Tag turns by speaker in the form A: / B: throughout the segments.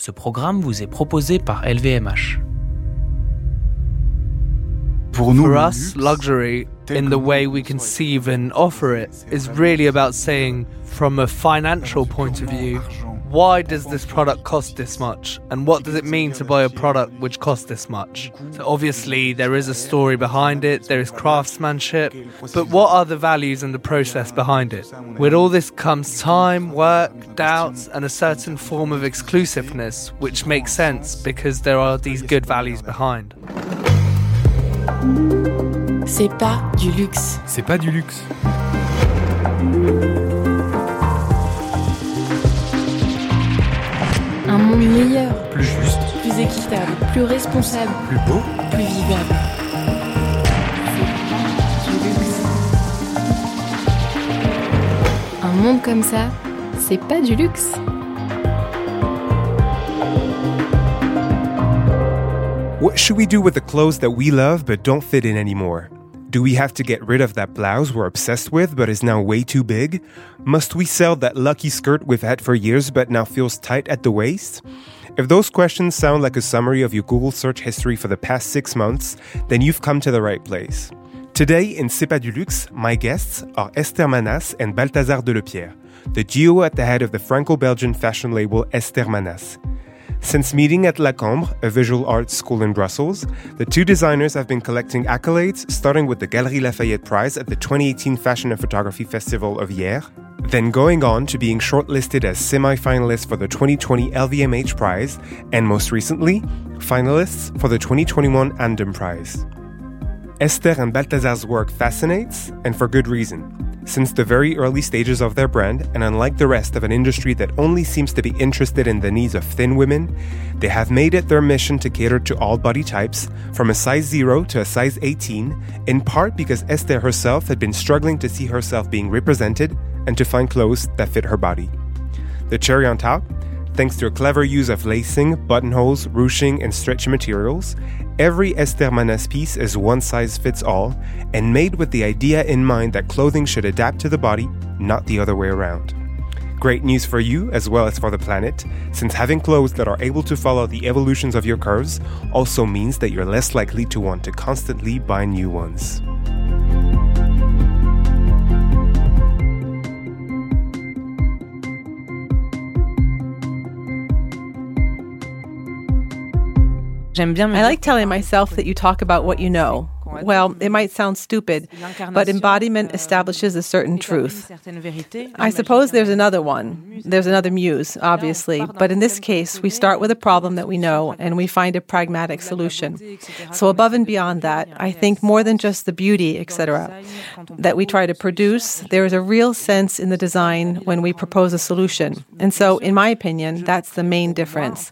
A: Ce programme vous est proposé par LVMH.
B: For us, luxury, in the way we conceive and offer it, is really about saying, from a financial point of view, why does this product cost this much? And what does it mean to buy a product which costs this much? So, obviously, there is a story behind it, there is craftsmanship, but what are the values and the process behind it? With all this comes time, work, doubts, and a certain form of exclusiveness, which makes sense because there are these good values behind.
C: C'est pas du luxe.
D: C'est pas du luxe.
C: Meilleur,
D: Plus juste,
C: plus équitable, plus responsable,
D: plus beau.
C: plus vivable. C'est pas du luxe. Un monde comme ça, c'est pas du luxe.
E: What should we do with the clothes that we love but don't fit in anymore? Do we have to get rid of that blouse we're obsessed with but is now way too big? Must we sell that lucky skirt we've had for years but now feels tight at the waist? If those questions sound like a summary of your Google search history for the past six months, then you've come to the right place. Today in C'est pas du luxe, my guests are Esther Manas and Balthazar Delepierre, the duo at the head of the Franco-Belgian fashion label Esther Manas. Since meeting at La Cambre, a visual arts school in Brussels, the two designers have been collecting accolades, starting with the Galeries Lafayette Prize at the 2018 Fashion and Photography Festival of Hyères, then going on to being shortlisted as semi finalists for the 2020 LVMH Prize, and most recently, finalists for the 2021 ANDAM Prize. Esther and Balthazar's work fascinates, and for good reason. Since the very early stages of their brand, and unlike the rest of an industry that only seems to be interested in the needs of thin women, they have made it their mission to cater to all body types, from a size 0 to a size 18, in part because Esther herself had been struggling to see herself being represented and to find clothes that fit her body. The cherry on top, thanks to a clever use of lacing, buttonholes, ruching, and stretchy materials, every Esther Manas piece is one size fits all and made with the idea in mind that clothing should adapt to the body, not the other way around. Great news for you as well as for the planet, since having clothes that are able to follow the evolutions of your curves also means that you're less likely to want to constantly buy new ones.
F: I like telling myself that you talk about what you know. Well, it might sound stupid, but embodiment establishes a certain truth. I suppose there's another one. There's another muse, obviously, but in this case, we start with a problem that we know and we find a pragmatic solution. So, above and beyond that, I think more than just the beauty, etc., that we try to produce, there is a real sense in the design when we propose a solution. And so, in my opinion, that's the main difference.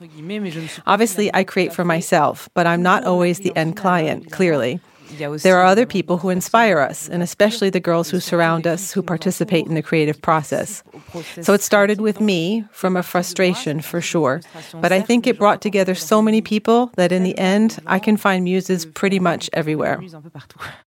F: Obviously, I create for myself, but I'm not always the end client, clearly. There are other people who inspire us, and especially the girls who surround us who participate in the creative process. So it started with me from a frustration for sure, but I think it brought together so many people that in the end, I can find muses pretty much everywhere.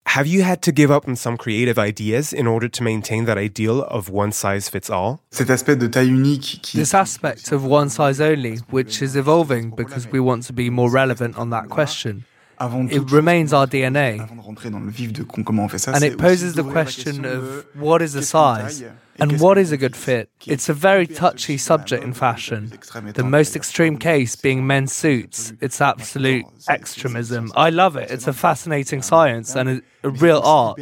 E: Have you had to give up on some creative ideas in order to maintain that ideal of one size fits all?
G: Cet aspect de taille unique qui
B: This aspect of one size only, which is evolving because we want to be more relevant on that question.
G: Avant
B: It
G: toute
B: remains our DNA.
G: avant de rentrer dans le vif de comment on fait ça,
B: And it poses the question of what is a size and what is a good fit. It's a very touchy subject in fashion. The most extreme case being men's suits. It's absolute extremism. I love it. It's a fascinating science and a, a real art.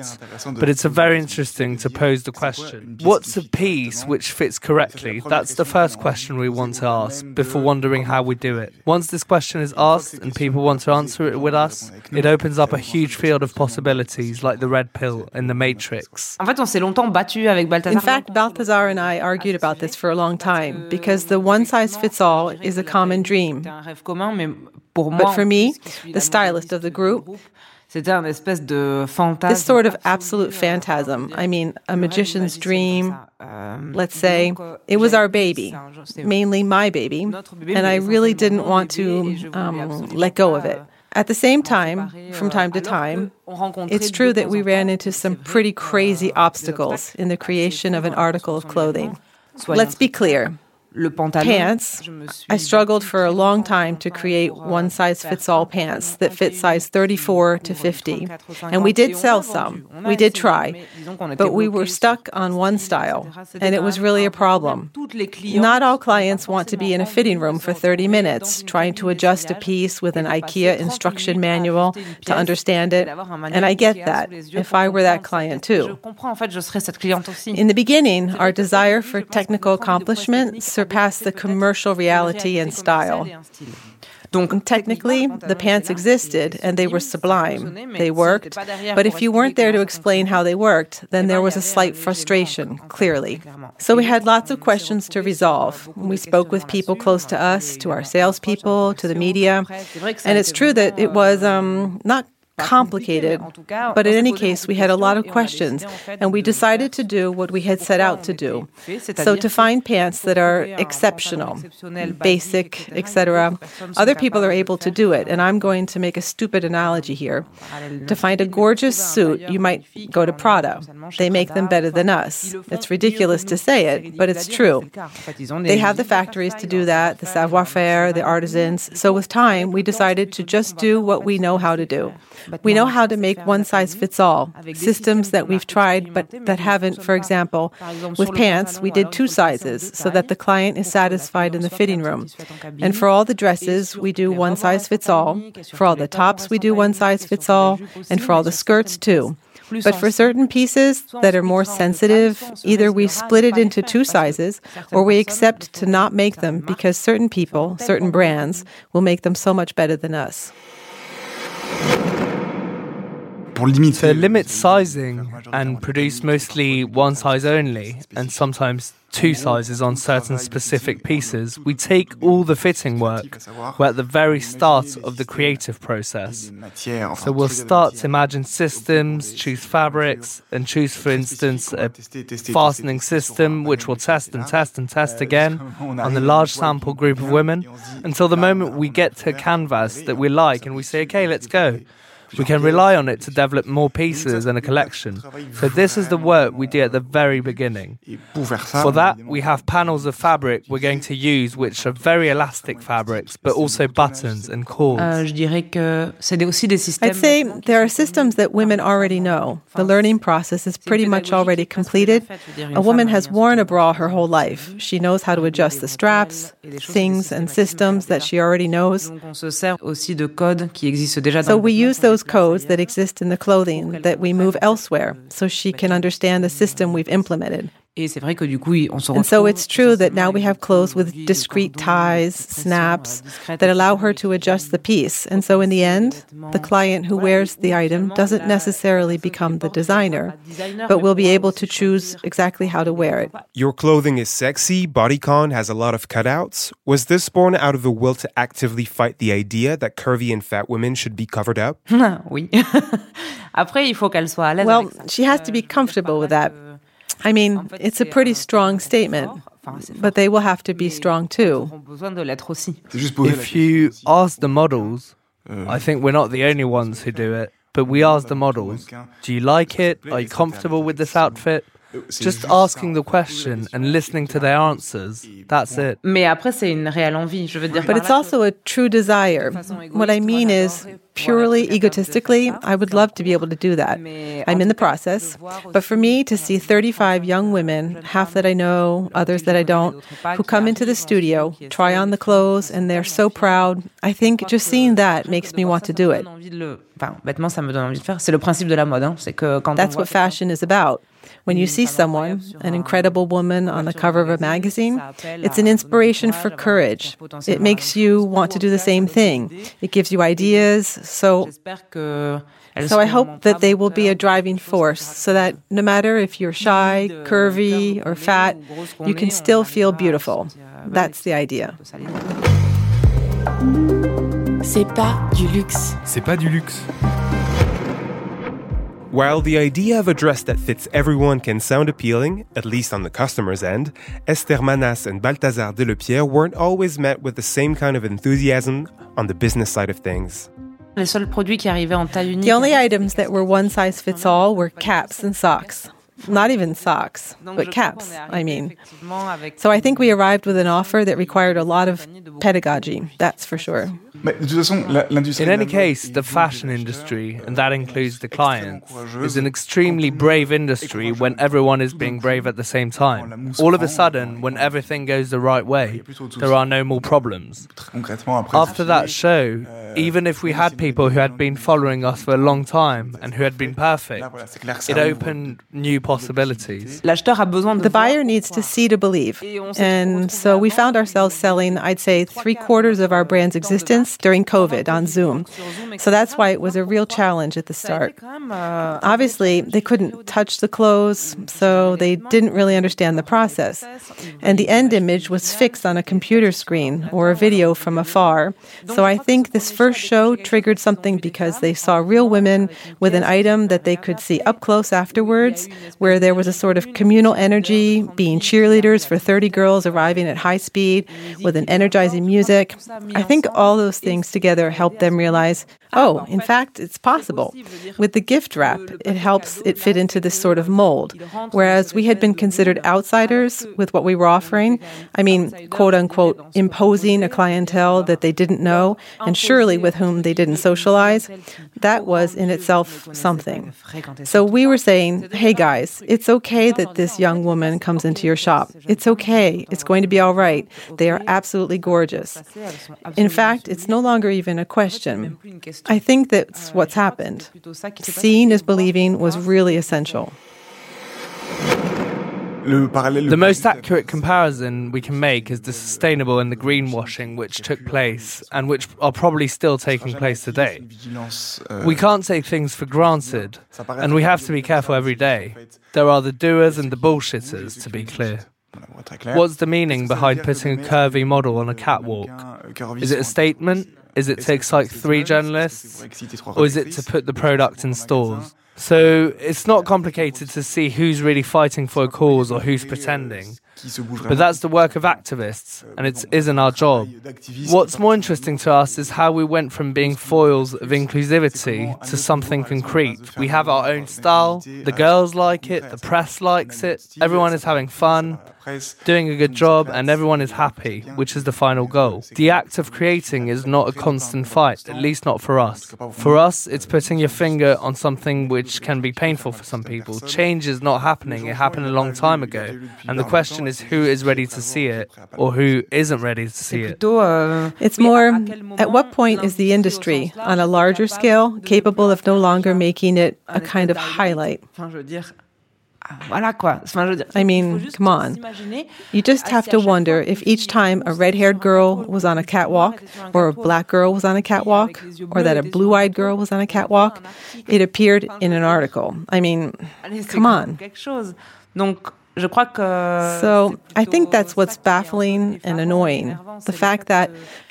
B: But it's a very interesting to pose the question what's a piece which fits correctly? That's the first question we want to ask before wondering how we do it. Once this question is asked and people want to answer it with us, it opens up a huge field of possibilities like the red pill in the Matrix.
F: En fait, on s'est longtemps battu avec Balthazar. Balthazar and I argued about this for a long time because the one size fits all is a common dream. But for me, the stylist of the group, this sort of absolute phantasm, I mean, a magician's dream, let's say, it was our baby, mainly my baby, and I really didn't want to um, let go of it. At the same time, from time to time, it's true that we ran into some pretty crazy obstacles in the creation of an article of clothing. Let's be clear. Pants, I struggled for a long time to create one size fits all pants that fit size 34 to 50. And we did sell some. We did try. But we were stuck on one style, and it was really a problem. Not all clients want to be in a fitting room for 30 minutes trying to adjust a piece with an IKEA instruction manual to understand it. And I get that if I were that client too. In the beginning, our desire for technical accomplishment surpassed the commercial reality and style. Technically, the pants existed and they were sublime. They worked, but if you weren't there to explain how they worked, then there was a slight frustration, clearly. So we had lots of questions to resolve. We spoke with people close to us, to our salespeople, to the media, and it's true that it was um, not complicated. But in any case, we had a lot of questions, and we decided to do what we had set out to do. So to find pants that are exceptional, basic, etc. Other people are able to do it, and I'm going to make a stupid analogy here. To find a gorgeous suit, you might go to Prada. They make them better than us. It's ridiculous to say it, but it's true. They have the factories to do that, the savoir-faire, the artisans. So with time, we decided to just do what we know how to do. We know how to make one size fits all, systems that we've tried but that haven't, for example, with pants, we did two sizes so that the client is satisfied in the fitting room. And for all the dresses, we do one size fits all. For all the tops, we do one size fits all. And for all the skirts, too. But for certain pieces that are more sensitive, either we split it into two sizes or we accept to not make them because certain people, certain brands, will make them so much better than us.
B: To limit sizing and produce mostly one size only, and sometimes two sizes on certain specific pieces, we take all the fitting work. We're at the very start of the creative process. So we'll start to imagine systems, choose fabrics, and choose, for instance, a fastening system which we'll test and test and test again on the large sample group of women until the moment we get to a canvas that we like and we say, okay, let's go. We can rely on it to develop more pieces and a collection. So this is the work we do at the very beginning. For that, we have panels of fabric we're going to use, which are very elastic fabrics, but also buttons and cords.
F: Euh, I'd say there are systems that women already know. The learning process is pretty much already completed. A woman has worn a bra her whole life. She knows how to adjust the straps, things and systems that she already knows. So we use those those codes that exist in the clothing that we move elsewhere so she can understand the system we've implemented. And so it's true that now we have clothes with discrete ties, snaps, that allow her to adjust the piece. And so in the end, the client who wears the item doesn't necessarily become the designer, but will be able to choose exactly how to wear it.
E: Your clothing is sexy, bodycon has a lot of cutouts. Was this born out of the will to actively fight the idea that curvy and fat women should be covered up?
F: oui. well, she has to be comfortable with that. I mean, it's a pretty strong statement, but they will have to be strong too.
B: If you ask the models, I think we're not the only ones who do it, but we ask the models, do you like it? Are you comfortable with this outfit? Just asking the question and listening to their answers, that's it.
F: But it's also a true desire. What I mean is, purely egotistically, I would love to be able to do that. I'm in the process. But for me to see 35 young women, half that I know, others that I don't, who come into the studio, try on the clothes, and they're so proud, I think just seeing that makes me want to do it. That's what fashion is about. When you see someone, an incredible woman on the cover of a magazine, it's an inspiration for courage. It makes you want to do the same thing. It gives you ideas. So, so I hope that they will be a driving force so that no matter if you're shy, curvy, or fat, you can still feel beautiful. That's the idea.
C: C'est pas du luxe.
E: C'est pas du luxe. While the idea of a dress that fits everyone can sound appealing, at least on the customer's end, Esther Manas and Balthazar Delepierre weren't always met with the same kind of enthusiasm on the business side of things.
F: The only items that were one size fits all were caps and socks. Not even socks, but caps, I mean. So I think we arrived with an offer that required a lot of pedagogy, that's for sure.
B: In any case, the fashion industry, and that includes the clients, is an extremely brave industry when everyone is being brave at the same time. All of a sudden, when everything goes the right way, there are no more problems. After that show, even if we had people who had been following us for a long time and who had been perfect, it opened new possibilities.
F: The buyer needs to see to believe. And so we found ourselves selling, I'd say, three quarters of our brand's existence during COVID on Zoom. So that's why it was a real challenge at the start. Obviously, they couldn't touch the clothes, so they didn't really understand the process. And the end image was fixed on a computer screen or a video from afar. So I think this first show triggered something because they saw real women with an item that they could see up close afterwards, where there was a sort of communal energy, being cheerleaders for 30 girls arriving at high speed with an energizing music. I think all those things together helped them realize, oh, in fact, it's possible. With the gift wrap, it helps it fit into this sort of mold. Whereas we had been considered outsiders with what we were offering, I mean, quote unquote, imposing a clientele that they didn't know and surely with whom they didn't socialize, that was in itself something. So we were saying, hey guys, it's okay that this young woman comes into your shop. It's okay. It's going to be all right. They are absolutely gorgeous. In fact, it's no longer even a question. I think that's what's happened. Seeing is believing was really essential.
B: The most accurate comparison we can make is the sustainable and the greenwashing which took place and which are probably still taking place today. We can't take things for granted, and we have to be careful every day. There are the doers and the bullshitters, to be clear. What's the meaning behind putting a curvy model on a catwalk? Is it a statement? Is it to excite three journalists? Or is it to put the product in stores? So it's not complicated to see who's really fighting for a cause or who's pretending. But that's the work of activists, and it isn't our job. What's more interesting to us is how we went from being foils of inclusivity to something concrete. We have our own style, the girls like it, the press likes it, everyone is having fun, doing a good job, and everyone is happy, which is the final goal. The act of creating is not a constant fight, at least not for us. For us, it's putting your finger on something which can be painful for some people. Change is not happening, it happened a long time ago. And the question is who is ready to see it or who isn't ready to see it.
F: It's more at what point is the industry, on a larger scale, capable of no longer making it a kind of highlight? I mean, come on. You just have to wonder if each time a red haired girl was on a catwalk, or a black girl was on a catwalk, or that a blue eyed girl was on a catwalk, it appeared in an article. I mean, come on. So I think that's what's baffling and annoying. The fact that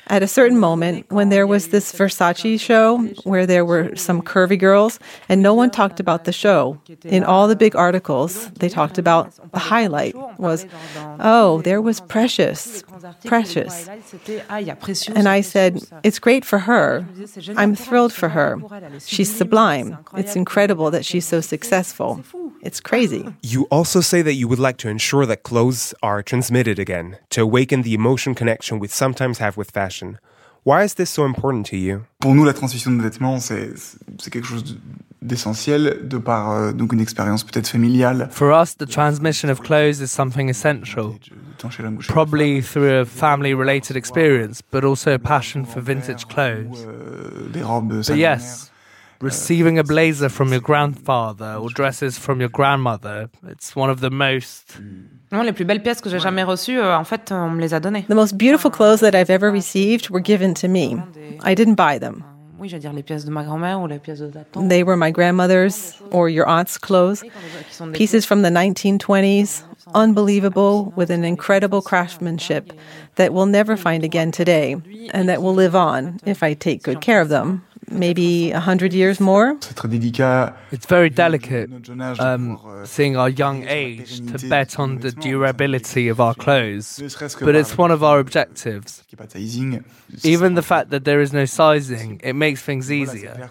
F: at a certain moment, when there was this Versace show where there were some curvy girls, and no one talked about the show. In all the big articles, they talked about the highlight was, oh, there was Precious. Precious. And I said, it's great for her. I'm thrilled for her. She's sublime. It's incredible that she's so successful. It's crazy.
E: You also say that you would like to ensure that clothes are transmitted again, to awaken the emotion connection we sometimes have with fashion. Why is this so important to you?
G: Pour nous, la transmission de vêtements, c'est c'est quelque chose d'essentiel de par euh, donc une expérience peut-être familiale.
B: For us, the transmission of clothes is something essential. Probably through a family related experience, but also a passion for vintage euh, clothes.
G: Euh, des robes
B: But yes, receiving a blazer from your grandfather or dresses from your grandmother, it's one of the most. Mm.
D: Non, les plus belles pièces que j'ai jamais reçues, euh, en fait, euh, on me les a données.
F: The most beautiful clothes that I've ever received were given to me. I didn't buy them.
D: Oui, je veux dire les pièces de ma grand-mère ou les pièces de ta tante.
F: They were my grandmother's or your aunt's clothes, pieces from the 1920s, unbelievable, with an incredible craftsmanship that we'll never find again today, and that will live on if I take good care of them. Maybe a hundred years more.
B: It's very delicate um, seeing our young age to bet on the durability of our clothes, but it's one of our objectives. Even the fact that there is no sizing, it makes things easier.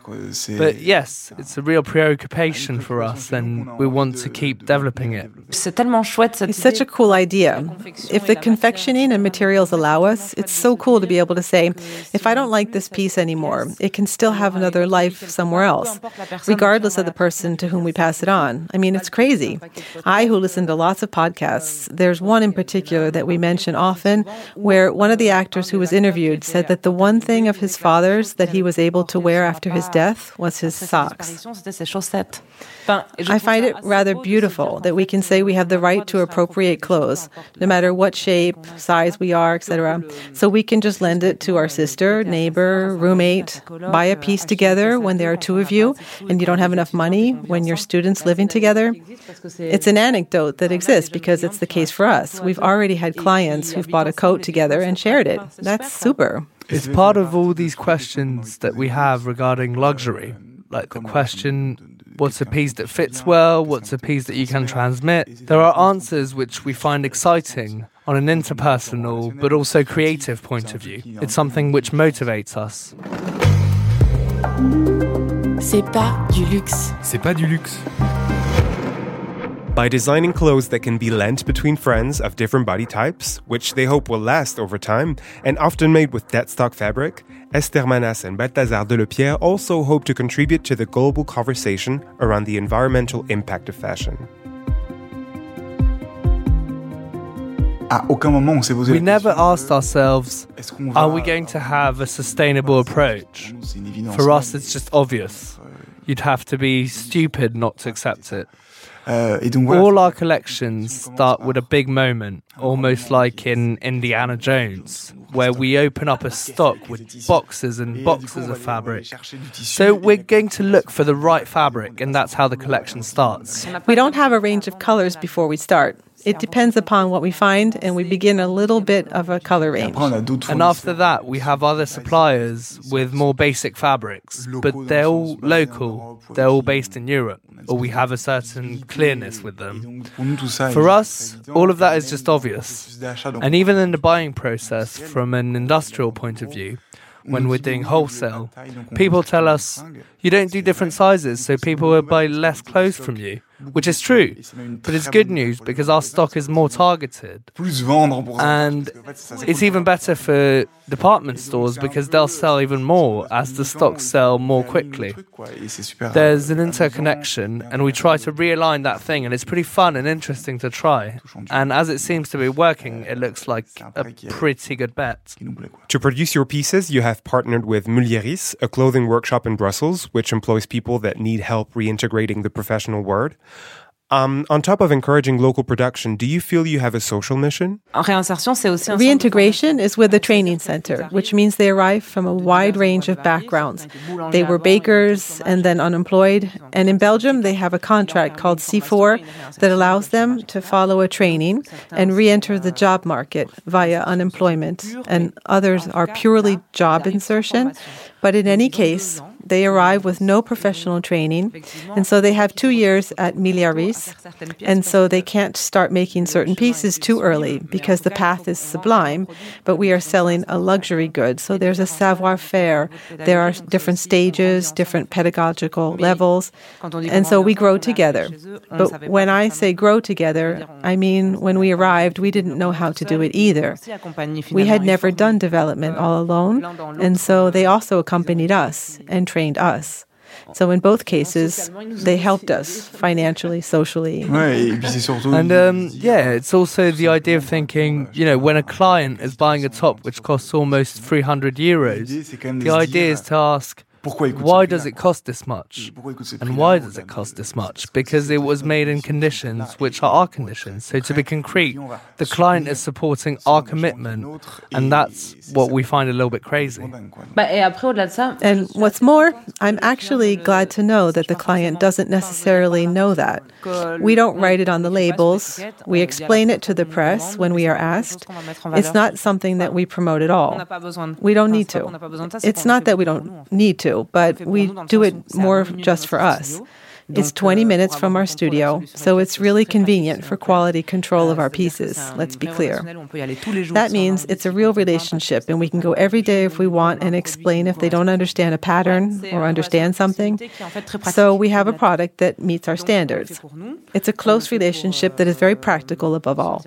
B: But yes, it's a real preoccupation for us and we want to keep developing it.
F: It's such a cool idea. If the confectioning and materials allow us, it's so cool to be able to say, if I don't like this piece anymore, it can still have another life somewhere else, regardless of the person to whom we pass it on. I mean, it's crazy. I, who listen to lots of podcasts, there's one in particular that we mention often where one of the actors who was interviewed said that the one thing of his father's that he was able to wear after his death was his socks. I find it rather beautiful that we can say we have the right to appropriate clothes, no matter what shape, size we are, etc. So we can just lend it to our sister, neighbor, roommate, buy a piece together when there are two of you and you don't have enough money when you're students living together. It's an anecdote that exists because it's the case for us. We've already had clients who've bought a coat together and shared it. That's super.
B: It's part of all these questions that we have regarding luxury, like the question What's a piece that fits well? What's a piece that you can transmit? There are answers which we find exciting on an interpersonal but also creative point of view. It's something which motivates us.
C: C'est pas du luxe.
E: C'est pas du luxe. By designing clothes that can be lent between friends of different body types, which they hope will last over time, and often made with dead stock fabric, Esther Manas and Balthazar Delepierre also hope to contribute to the global conversation around the environmental impact of fashion.
B: We never asked ourselves, are we going to have a sustainable approach? For us, it's just obvious. You'd have to be stupid not to accept it.
G: Euh,
B: All our collections start with a big moment, almost like in Indiana Jones, where we open up a stock with boxes and boxes of fabric. So we're going to look for the right fabric, and that's how the collection starts.
F: We don't have a range of colors before we start. It depends upon what we find, and we begin a little bit of a color range.
B: And after that, we have other suppliers with more basic fabrics, but they're all local, they're all based in Europe, or we have a certain clearness with them. For us, all of that is just obvious. And even in the buying process, from an industrial point of view, when we're doing wholesale, people tell us you don't do different sizes, so people will buy less clothes from you which is true. But it's good news because our stock is more targeted. And it's even better for department stores because they'll sell even more as the stocks sell more quickly. There's an interconnection, and we try to realign that thing, and it's pretty fun and interesting to try. And as it seems to be working, it looks like a pretty good bet.
E: To produce your pieces, you have partnered with Mulieris, a clothing workshop in Brussels, which employs people that need help reintegrating the professional world. Um, on top of encouraging local production, do you feel you have a social mission?
F: Reintegration is with the training center, which means they arrive from a wide range of backgrounds. They were bakers and then unemployed. And in Belgium, they have a contract called C4 that allows them to follow a training and re enter the job market via unemployment. And others are purely job insertion. But in any case, they arrive with no professional training, and so they have two years at Mulieris, and so they can't start making certain pieces too early because the path is sublime, but we are selling a luxury good. So there's a savoir faire, there are different stages, different pedagogical levels, and so we grow together. But when I say grow together, I mean when we arrived, we didn't know how to do it either. We had never done development all alone, and so they also accompanied us and trained us. So in both cases, they helped us financially, socially.
B: And um, yeah, it's also the idea of thinking, you know, when a client is buying a top which costs almost 300 euros, the idea is to ask, why does it cost this much? And why does it cost this much? Because it was made in conditions which are our conditions. So, to be concrete, the client is supporting our commitment, and that's what we find a little bit crazy.
F: And what's more, I'm actually glad to know that the client doesn't necessarily know that. We don't write it on the labels, we explain it to the press when we are asked. It's not something that we promote at all. We don't need to. It's not that we don't need to. But we do it more just for us. It's 20 minutes from our studio, so it's really convenient for quality control of our pieces, let's be clear. That means it's a real relationship, and we can go every day if we want and explain if they don't understand a pattern or understand something. So we have a product that meets our standards. It's a close relationship that is very practical above all.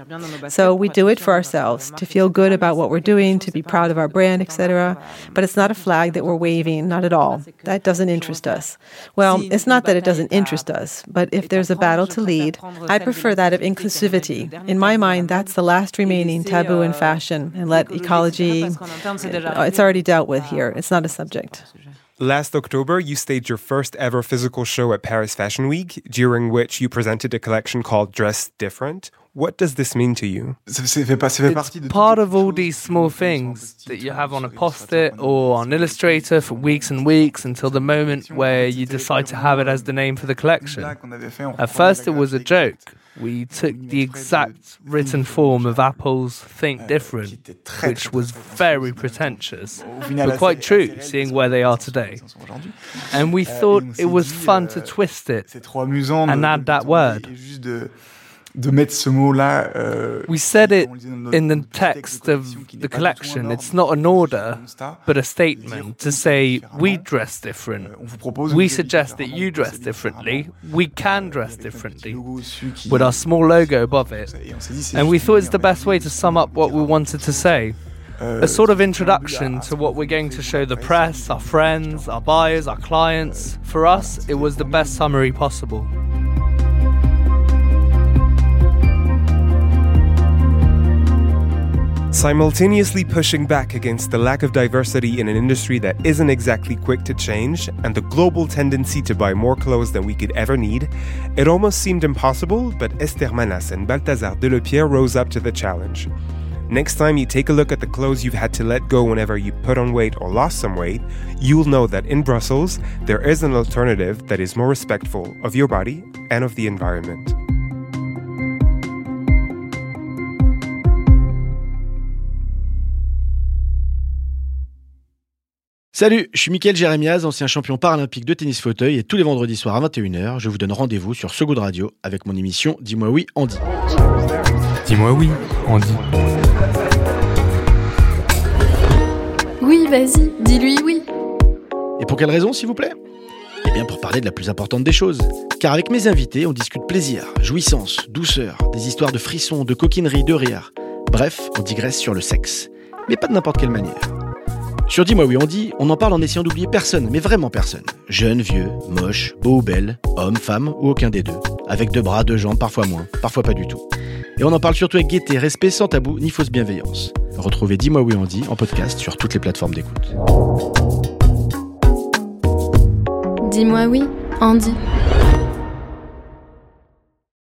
F: So we do it for ourselves, to feel good about what we're doing, to be proud of our brand, etc. But it's not a flag that we're waving, not at all. That doesn't interest us. Well, it's not that it doesn't interest us. But if there's a battle to lead, I prefer that of inclusivity. In my mind, that's the last remaining taboo in fashion, and let ecology, oh, it's already dealt with here. It's not a subject.
E: Last October, you staged your first ever physical show at Paris Fashion Week, during which you presented a collection called Dress Different. What does this mean to you?
B: It's part of all these small things that you have on a post-it or on Illustrator for weeks and weeks until the moment where you decide to have it as the name for the collection. At first, it was a joke. We took the exact written form of Apple's Think Different, which was very pretentious, but quite true, seeing where they are today. And we thought it was fun to twist it and add that word.
G: De mettre ce mot-là. Euh,
B: we said it in the text of the collection. It's not an order, but a statement to say we dress different.
G: Euh,
B: we suggest that you dress differently. We can dress differently with our small logo above it. And we thought it's the best way to sum up what we wanted to say.
G: Euh,
B: A sort of introduction to what we're going to show the press, our friends, our buyers, our clients. For us, it was the best summary possible.
E: Simultaneously pushing back against the lack of diversity in an industry that isn't exactly quick to change and the global tendency to buy more clothes than we could ever need, it almost seemed impossible, but Esther Manas and Balthazar Delepierre rose up to the challenge. Next time you take a look at the clothes you've had to let go whenever you put on weight or lost some weight, you'll know that in Brussels, there is an alternative that is more respectful of your body and of the environment.
H: Salut, je suis Mickaël Jérémiaz, ancien champion paralympique de tennis fauteuil et tous les vendredis soirs à 21h, je vous donne rendez-vous sur So Good Radio avec mon émission Dis-moi oui, Andy.
A: Dis-moi oui, Andy.
C: Oui, vas-y, dis-lui oui.
H: Et pour quelle raison, s'il vous plaît? Eh bien pour parler de la plus importante des choses. Car avec mes invités, on discute plaisir, jouissance, douceur, des histoires de frissons, de coquinerie, de rire. Bref, on digresse sur le sexe. Mais pas de n'importe quelle manière. Sur Dis-moi oui on dit, on en parle en essayant d'oublier personne, mais vraiment personne. Jeune, vieux, moche, beau ou belle, homme, femme ou aucun des deux. Avec deux bras, deux jambes, parfois moins, parfois pas du tout. Et on en parle surtout avec gaieté, respect, sans tabou, ni fausse bienveillance. Retrouvez Dis-moi oui on dit en podcast sur toutes les plateformes d'écoute.
C: Dis-moi oui, Andy.